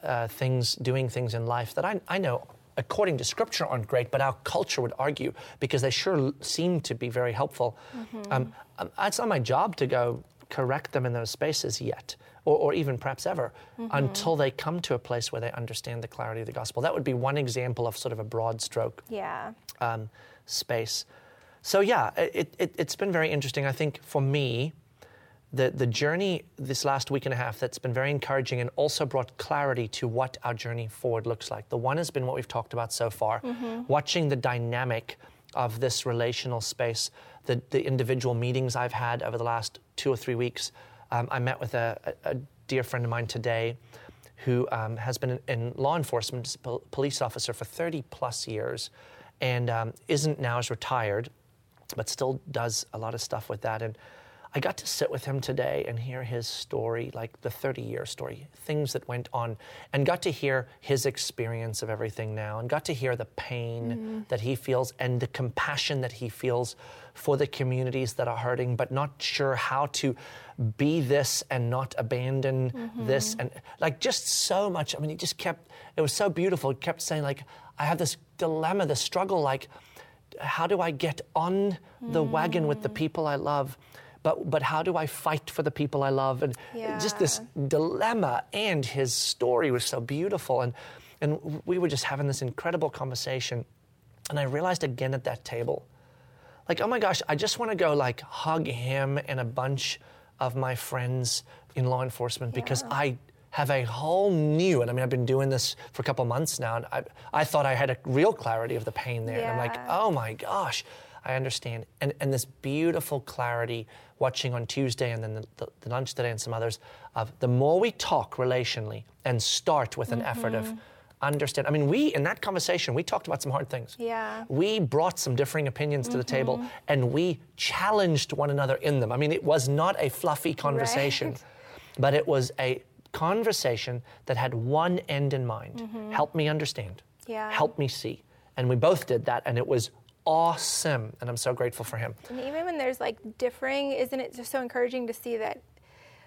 uh, things, doing things in life that I, I know, according to scripture, aren't great, but our culture would argue because they sure seem to be very helpful. Um, um, it's not my job to go correct them in those spaces yet, or, or even perhaps ever, until they come to a place where they understand the clarity of the gospel. That would be one example of sort of a broad stroke Yeah. um, space. So yeah, it, it, it's been very interesting. I think for me, the, the journey this last week and a half that's been very encouraging and also brought clarity to what our journey forward looks like. The one has been what we've talked about so far, watching the dynamic of this relational space, the, the individual meetings I've had over the last two or three weeks. Um, I met with a, a, dear friend of mine today who um, has been in, law enforcement, as police officer for 30 plus years, and um, isn't now is retired, but still does a lot of stuff with that. And I got to sit with him today and hear his story, like the 30 year story, things that went on, and got to hear his experience of everything now, and got to hear the pain mm-hmm. that he feels and the compassion that he feels for the communities that are hurting, but not sure how to be this and not abandon mm-hmm. this. And like just so much. I mean, he just kept, it was so beautiful. He kept saying, like, I have this dilemma, this struggle, like, how do I get on the wagon with the mm. people I love? But, but how do I fight for the people I love? And just this dilemma. And his story was so beautiful. And, and we were just having this incredible conversation. And I realized again at that table, like, oh my gosh, I just want to go like hug him and a bunch of my friends in law enforcement because I have a whole new, and I mean, I've been doing this for a couple months now, and I, I thought I had a real clarity of the pain there. And I'm like, oh my gosh, I understand. And, and this beautiful clarity watching on Tuesday and then the, the, the lunch today and some others of the more we talk relationally and start with an effort of mm-hmm. understand. I mean, we, in that conversation, we talked about some hard things. Yeah. We brought some differing opinions to the table mm-hmm. and we challenged one another in them. I mean, it was not a fluffy conversation, Right. but it was a conversation that had one end in mind mm-hmm. help me understand, Yeah. help me see. And we both did that, and it was awesome. And I'm so grateful for him. And even when there's like differing, isn't it just so encouraging to see that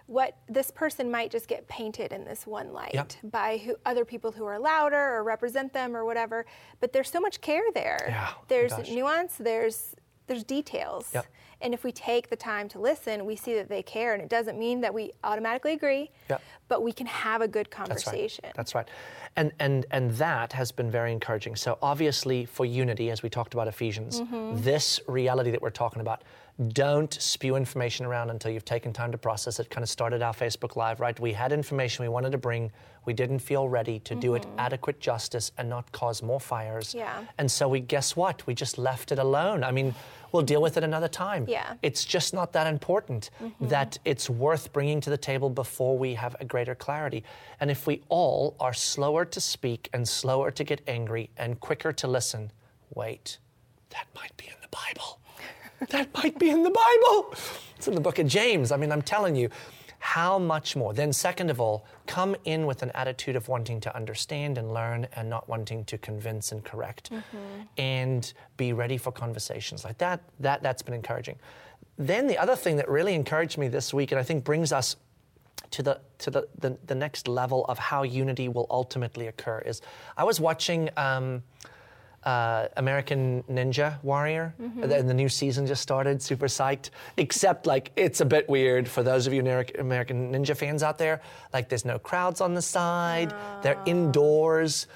what this person might just get painted in this one light Yep. by who, other people who are louder or represent them or whatever. But there's so much care there. Yeah, there's nuance. There's there's details. Yep. And if we take the time to listen, we see that they care, and it doesn't mean that we automatically agree. Yep. But we can have a good That's right. conversation. That's right. And, and, and that has been very encouraging. So, obviously, for unity, as we talked about Ephesians, Mm-hmm. this reality that we're talking about, don't spew information around until you've taken time to process it. Kind of started our Facebook Live, right? We had information we wanted to bring. We didn't feel ready to do it adequate justice and not cause more fires. Mm-hmm. Yeah. And so we guess what? We just left it alone. I mean, we'll deal with it another time. Yeah. It's just not that important that it's worth bringing to the table before we have a greater clarity. And if we all are slower to speak and slower to get angry and quicker to listen, wait, that might be in the Bible. That might be in the Bible. It's in the book of James. I mean, I'm telling you, how much more? Then, second of all, come in with an attitude of wanting to understand and learn and not wanting to convince and correct. And be ready for conversations like that. That that's been encouraging. Then the other thing that really encouraged me this week, and I think brings us to the to the, the, the next level of how unity will ultimately occur is I was watching um, uh, American Ninja Warrior. and the new season just started. Super psyched. Except like it's a bit weird for those of you American Ninja fans out there. Like there's no crowds on the side. They're indoors,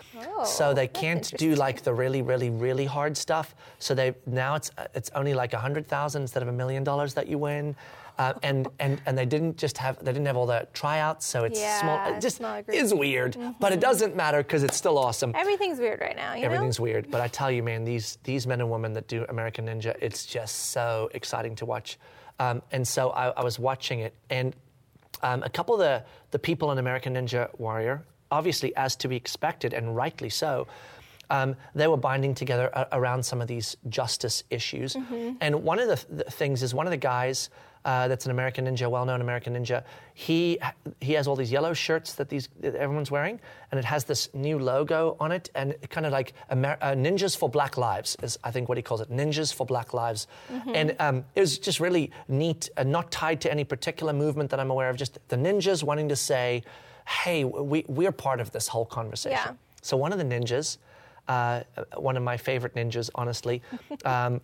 so Oh, they can't do like the really really really hard stuff. So they now it's it's only like a hundred thousand instead of a million dollars that you win. Uh, and, and and they didn't just have they didn't have all the tryouts, so it's small. Yeah, It just is weird, but it doesn't matter because it's still awesome. Everything's weird right now. You Everything's know? weird, but I tell you, man, these these men and women that do American Ninja, it's just so exciting to watch. Um, and so I, I was watching it, and um, a couple of the the people in American Ninja Warrior, obviously as to be expected, and rightly so. Um, they were binding together a- around some of these justice issues, and one of the, th- the things is one of the guys uh, that's an American Ninja, well-known American Ninja. He he has all these yellow shirts that these that everyone's wearing, and it has this new logo on it, and kind of like Amer- uh, Ninjas for Black Lives is I think what he calls it, Ninjas for Black Lives, and um, it was just really neat and not tied to any particular movement that I'm aware of. Just the ninjas wanting to say, "Hey, we we're part of this whole conversation." Yeah. So one of the ninjas, uh, one of my favorite ninjas, honestly. Um,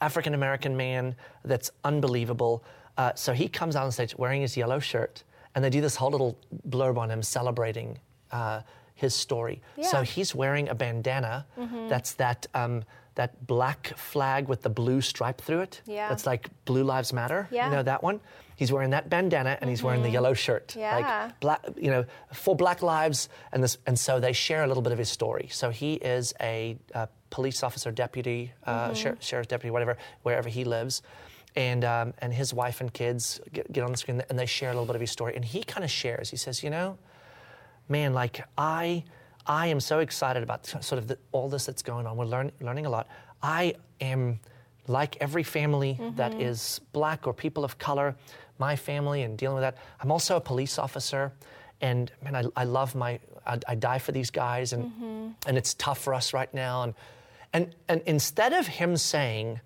African American man that's unbelievable. Uh, so he comes out on stage wearing his yellow shirt, and they do this whole little blurb on him celebrating uh, his story. So Yeah. Mm-hmm. he's wearing a bandana that's that um, that black flag with the blue stripe through it. Yeah. That's like Blue Lives Matter. Yeah. You know that one? He's wearing that bandana and he's wearing the yellow shirt. Yeah. Like black, you know, for Black Lives, and this, and so they share a little bit of his story. So he is a, uh police officer, deputy, uh, sher- sheriff's deputy, whatever, wherever he lives, and um, and his wife and kids get, get on the screen and they share a little bit of his story. And he kind of shares. He says, you know, man, like I, I am so excited about sort of the, all this that's going on. We're learn, learning a lot. I am like every family that is black or people of color, my family and dealing with that. I'm also a police officer, and man, I, I love my. I, I die for these guys, and and it's tough for us right now. And and and instead of him saying,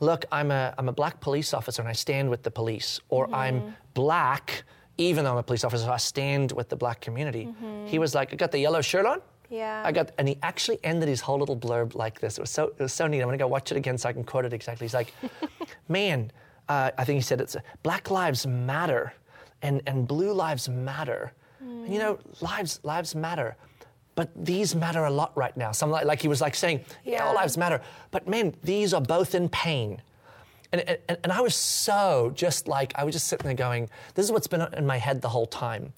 "Look, I'm a I'm a black police officer and I stand with the police," or mm-hmm. "I'm black." Even though I'm a police officer, I stand with the black community. Mm-hmm. He was like, I got the yellow shirt on. Yeah. I got, and he actually ended his whole little blurb like this. It was so, it was so neat. I'm gonna go watch it again so I can quote it exactly. He's like, "Man, uh, I think he said it's Black Lives Matter, and and Blue Lives Matter. And, you mm. know, lives lives matter, but these matter a lot right now. Some like, like he was like saying, yeah, all lives matter, but man, these are both in pain. And, and, and I was so just like, I was just sitting there going, this is what's been in my head the whole time.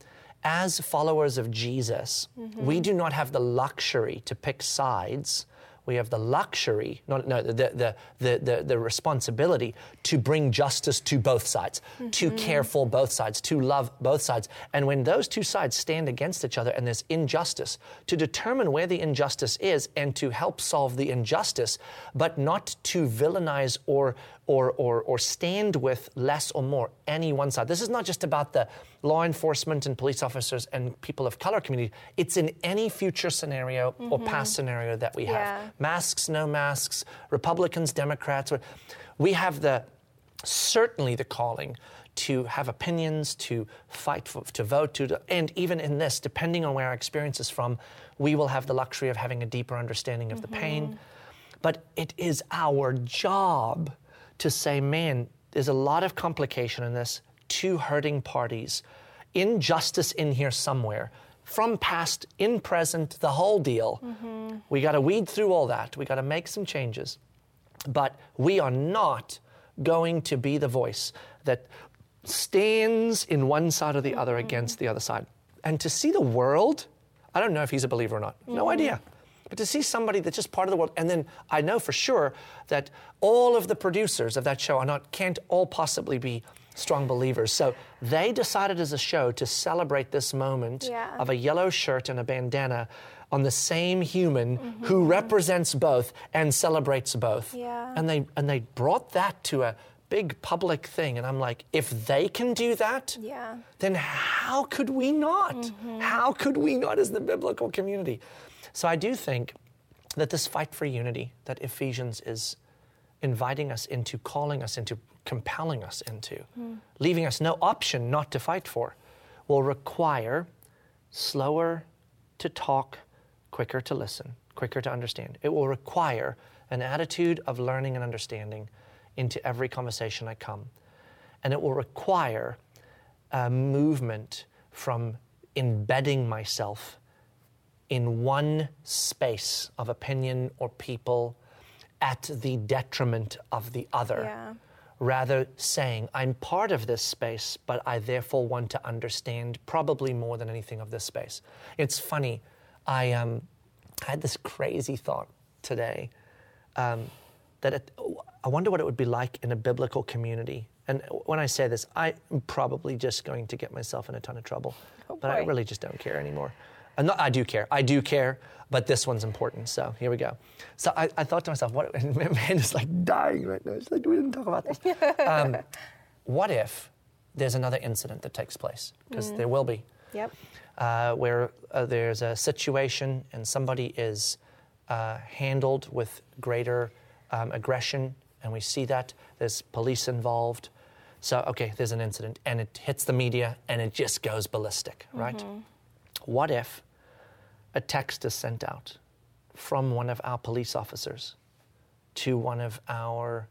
As followers of Jesus, mm-hmm. we do not have the luxury to pick sides. We have the luxury, not, no, the, the, the, the, the responsibility to bring justice to both sides, to mm-hmm. care for both sides, to love both sides. And when those two sides stand against each other and there's injustice, to determine where the injustice is and to help solve the injustice, but not to villainize or or, or, or stand with less or more any one side. This is not just about the law enforcement and police officers and people of color community. It's in any future scenario or mm-hmm. past scenario that we have. Yeah. Masks, no masks, Republicans, Democrats. We have the certainly the calling to have opinions, to fight, for, to vote, to, and even in this, depending on where our experience is from, we will have the luxury of having a deeper understanding of the pain. Mm-hmm. But it is our job to say, man, there's a lot of complication in this, two hurting parties, injustice in here somewhere. From past, in present, the whole deal. Mm-hmm. We got to weed through all that. We got to make some changes. But we are not going to be the voice that stands in one side or the other mm-hmm. against the other side. And to see the world, I don't know if he's a believer or not, no mm-hmm. idea. But to see somebody that's just part of the world, and then I know for sure that all of the producers of that show are not, can't all possibly be strong believers. So they decided as a show to celebrate this moment Yeah. of a yellow shirt and a bandana on the same human who mm-hmm. represents both and celebrates both. Yeah. And they and they brought that to a big public thing and I'm like if they can do that Yeah. then how could we not? Mm-hmm. How could we not as the biblical community? So I do think that this fight for unity that Ephesians is inviting us into, calling us into, compelling us into, hmm. leaving us no option not to fight for, will require slower to talk, quicker to listen, quicker to understand. It will require an attitude of learning and understanding into every conversation I come. And it will require a movement from embedding myself in one space of opinion or people at the detriment of the other. Yeah. Rather saying, I'm part of this space, but I therefore want to understand probably more than anything of this space. It's funny, I um, had this crazy thought today um, that it, I wonder what it would be like in a biblical community. And when I say this, I'm probably just going to get myself in a ton of trouble. but I really just don't care anymore. Uh, no, I do care. I do care, but this one's important. So here we go. So I, I thought to myself, what? And man is like dying right now. It's like we didn't talk about this. um, what if there's another incident that takes place? Because there will be Yep. uh, where uh, there's a situation and somebody is uh, handled with greater um, aggression, and we see that there's police involved. So, okay, there's an incident, and it hits the media, and it just goes ballistic, right? What if a text is sent out from one of our police officers to one of our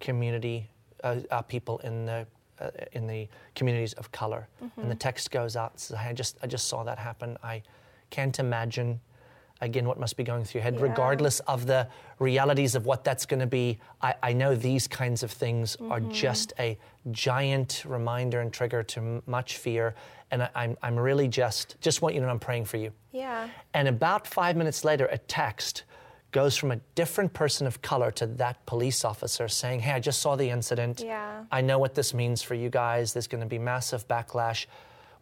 community, uh, our people in the uh, in the communities of color, and the text goes out. Says, "Hey, I just I just saw that happen. I can't imagine." Again, what must be going through your head, Yeah. regardless of the realities of what that's going to be. I, I know these kinds of things are just a giant reminder and trigger to m- much fear, and I, I'm, I'm really just just want you to know I'm praying for you. Yeah. And about five minutes later, a text goes from a different person of color to that police officer saying, Hey, I just saw the incident. Yeah. I know what this means for you guys. There's going to be massive backlash.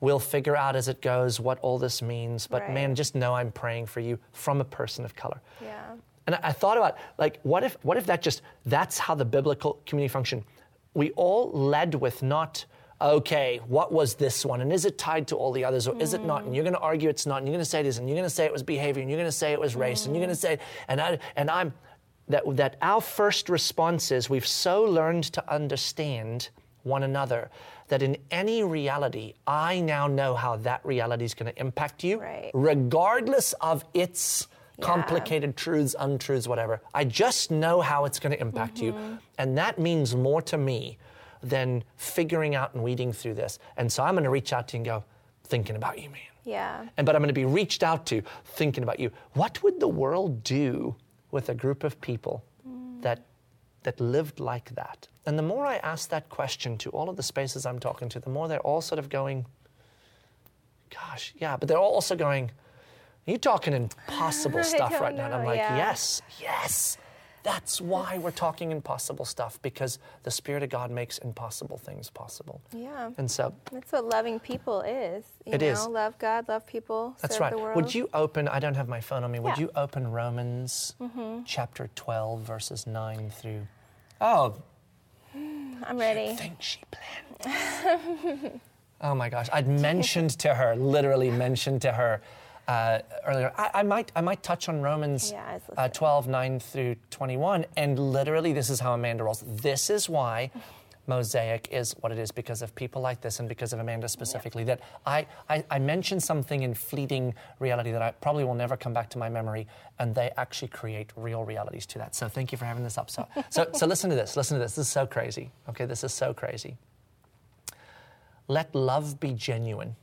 We'll figure out as it goes what all this means. But Right. man, just know I'm praying for you from a person of color. Yeah. And I I thought about like, what if, what if that just, that's how the biblical community function? We all led with not, okay, what was this one? And is it tied to all the others or is it not? And mm. you're going to argue it's not. And you're going to say it is. And you're going to say it was behavior. And you're going to say it was race. And you're going to mm. say, and, I, and I'm, that, that our first response is we've so learned to understand one another that in any reality, I now know how that reality is going to impact you, Right. regardless of its complicated truths, untruths, whatever. I just know how it's going to impact you. Mm-hmm. And that means more to me than figuring out and weeding through this. And so I'm going to reach out to you and go, thinking about you, man. Yeah. And but I'm going to be reached out to thinking about you. What would the world do with a group of people that that lived like that? And the more I ask that question to all of the spaces I'm talking to, the more they're all sort of going, gosh, yeah, but they're all also going, you're talking impossible stuff right now. And I'm like, yeah. yes, yes. That's why we're talking impossible stuff because the Spirit of God makes impossible things possible. Yeah. And so That's what loving people is. You It know, is. love God, love people, That's serve right. the world. Would you open, I don't have my phone on me, would Yeah. Mm-hmm. you open Romans chapter 12, verses 9 through. Oh, I'm ready. think she planned. oh my gosh. I'd mentioned to her, literally mentioned to her uh, earlier. I, I, might, I might touch on Romans Yeah, uh, 12, 9 through 21. And literally, this is how Amanda rolls. This is why Mosaic is what it is because of people like this and because of Amanda specifically. That I, I, I mentioned something in fleeting reality that I probably will never come back to my memory, and they actually create real realities to that. So thank you for having this up. So, so, so listen to this. Listen to this. This is so crazy. Okay, this is so crazy. Let love be genuine.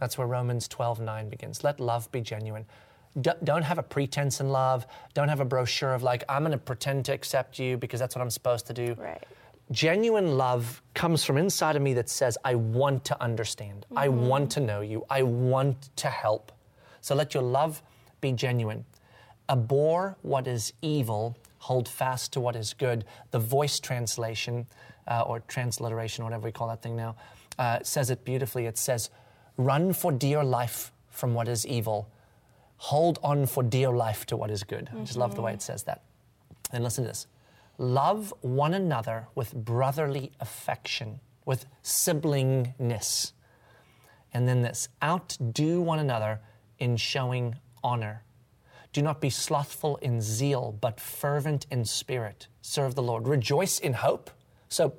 That's where Romans 12 9 begins. Let love be genuine. D- don't have a pretense in love. Don't have a brochure of like, I'm going to pretend to accept you because that's what I'm supposed to do. Right. Genuine love comes from inside of me that says, I want to understand. I want to know you. I want to help. So let your love be genuine. Abhor what is evil, hold fast to what is good. The voice translation uh, or transliteration, whatever we call that thing now, uh, says it beautifully. It says, Run for dear life from what is evil, hold on for dear life to what is good. I just love the way it says that. And listen to this love one another with brotherly affection, with siblingness. And then this outdo one another in showing honor. Do not be slothful in zeal, but fervent in spirit. Serve the Lord. Rejoice in hope. So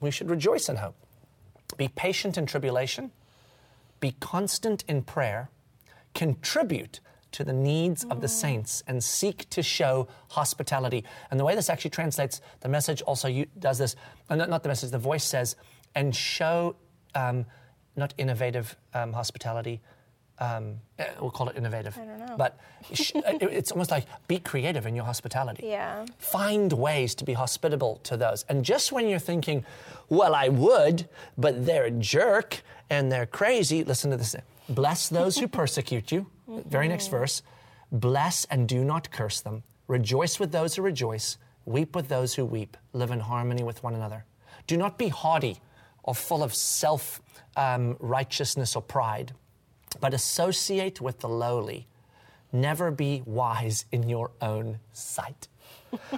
we should rejoice in hope. Be patient in tribulation. Be constant in prayer. Contribute to the needs of the saints and seek to show hospitality. And the way this actually translates, the message also does this, uh, not, the message, the voice says, and show um, not innovative um, hospitality. Um, eh, we'll call it innovative. I don't know. But sh- it's almost like be creative in your hospitality. Yeah. Find ways to be hospitable to those. And just when you're thinking, well, I would, but they're a jerk and they're crazy, listen to this. Bless those who persecute you. Very next verse. Bless and do not curse them. Rejoice with those who rejoice. Weep with those who weep. Live in harmony with one another. Do not be haughty or full of self um, righteousness or pride, but associate with the lowly. Never be wise in your own sight.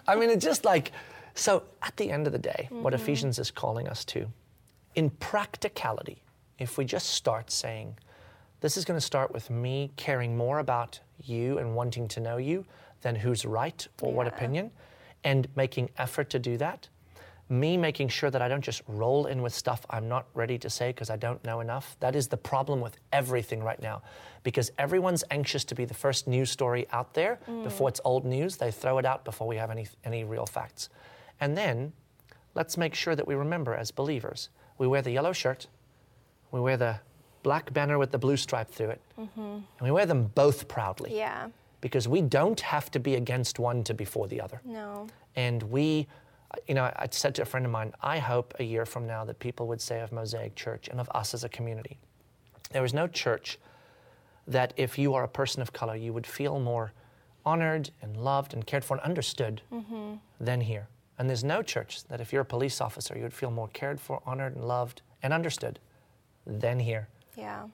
I mean, it's just like, so at the end of the day, what Ephesians is calling us to, in practicality, if we just start saying, this is going to start with me caring more about you and wanting to know you than who's right or what opinion, and making effort to do that. Me making sure that I don't just roll in with stuff I'm not ready to say because I don't know enough. That is the problem with everything right now because everyone's anxious to be the first news story out there mm. before it's old news. They throw it out before we have any, any real facts. And then let's make sure that we remember as believers we wear the yellow shirt, we wear the black banner with the blue stripe through it, mm-hmm. and we wear them both proudly Yeah. because we don't have to be against one to be for the other. No. And we, you know, I said to a friend of mine, I hope a year from now that people would say of Mosaic Church and of us as a community, there is no church that if you are a person of color, you would feel more honored and loved and cared for and understood mm-hmm. than here. And there's no church that if you're a police officer, you would feel more cared for, honored, and loved and understood than here. Yeah.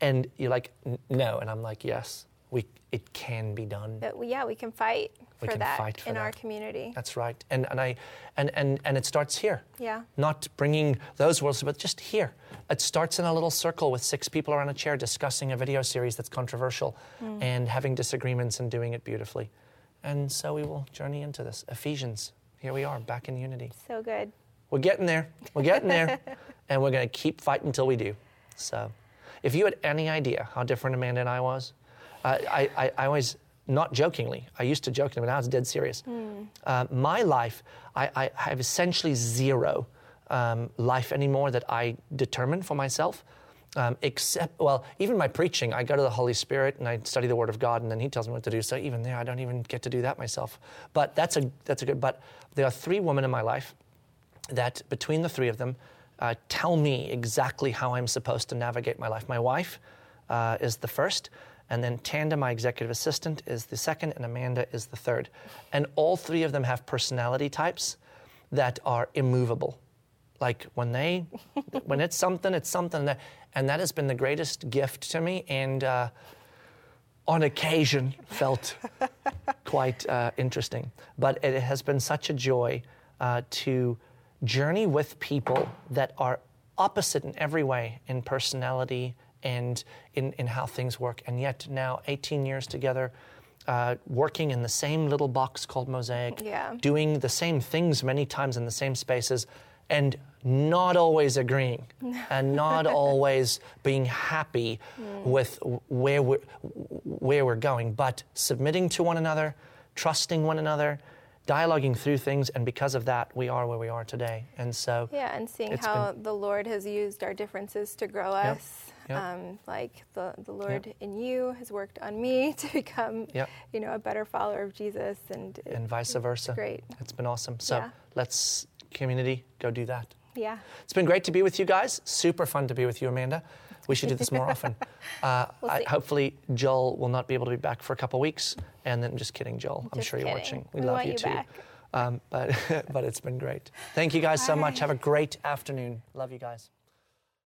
And you're like, no. And I'm like, yes, we, it can be done. But we, yeah, we can fight We for can that fight for in our community. That's right. And, and, I, and, and, and it starts here. Yeah. Not bringing those worlds, but just here. It starts in a little circle with six people around a chair discussing a video series that's controversial Hmm. and having disagreements and doing it beautifully. And so we will journey into this. Ephesians, here we are, back in unity. So good. We're getting there. We're getting there. and we're going to keep fighting until we do. So, if you had any idea how different Amanda and I was, uh, I, I, I always, not jokingly, I used to joke, but now it's dead serious. Uh, my life, I, I have essentially zero um, life anymore that I determine for myself. Um, except, well, even my preaching, I go to the Holy Spirit and I study the Word of God, and then He tells me what to do. So even there, I don't even get to do that myself. But that's a that's a good. But there are three women in my life that between the three of them uh, tell me exactly how I'm supposed to navigate my life. My wife uh, is the first, and then Tanda, my executive assistant, is the second, and Amanda is the third. And all three of them have personality types that are immovable. Like when they, when it's something, it's something. That, and that has been the greatest gift to me. And uh, on occasion, felt quite uh, interesting. But it has been such a joy uh, to journey with people that are opposite in every way in personality and in, in how things work. And yet now, 18 years together, uh, working in the same little box called Mosaic, Yeah. doing the same things many times in the same spaces, and not always agreeing and not always being happy with where we're, where we're going, but submitting to one another, trusting one another, dialoguing through things, and because of that, we are where we are today. And so, Yeah, and seeing how the Lord has used our differences to grow Yep. us. Yep. Um, like the, the Lord in you has worked on me to become, Yep. you know, a better follower of Jesus, and, it- and vice versa. great. It's been awesome. So Yeah. let's, community, go do that. yeah, It's been great to be with you guys. Super fun to be with you, Amanda. We should do this more often. Uh, We'll I, hopefully, Joel will not be able to be back for a couple weeks. And then, just kidding, Joel. I'm Just sure you're watching. We, We love you, you too. Um, but, but it's been great. Thank you guys so All much. Have a great afternoon. Love you guys.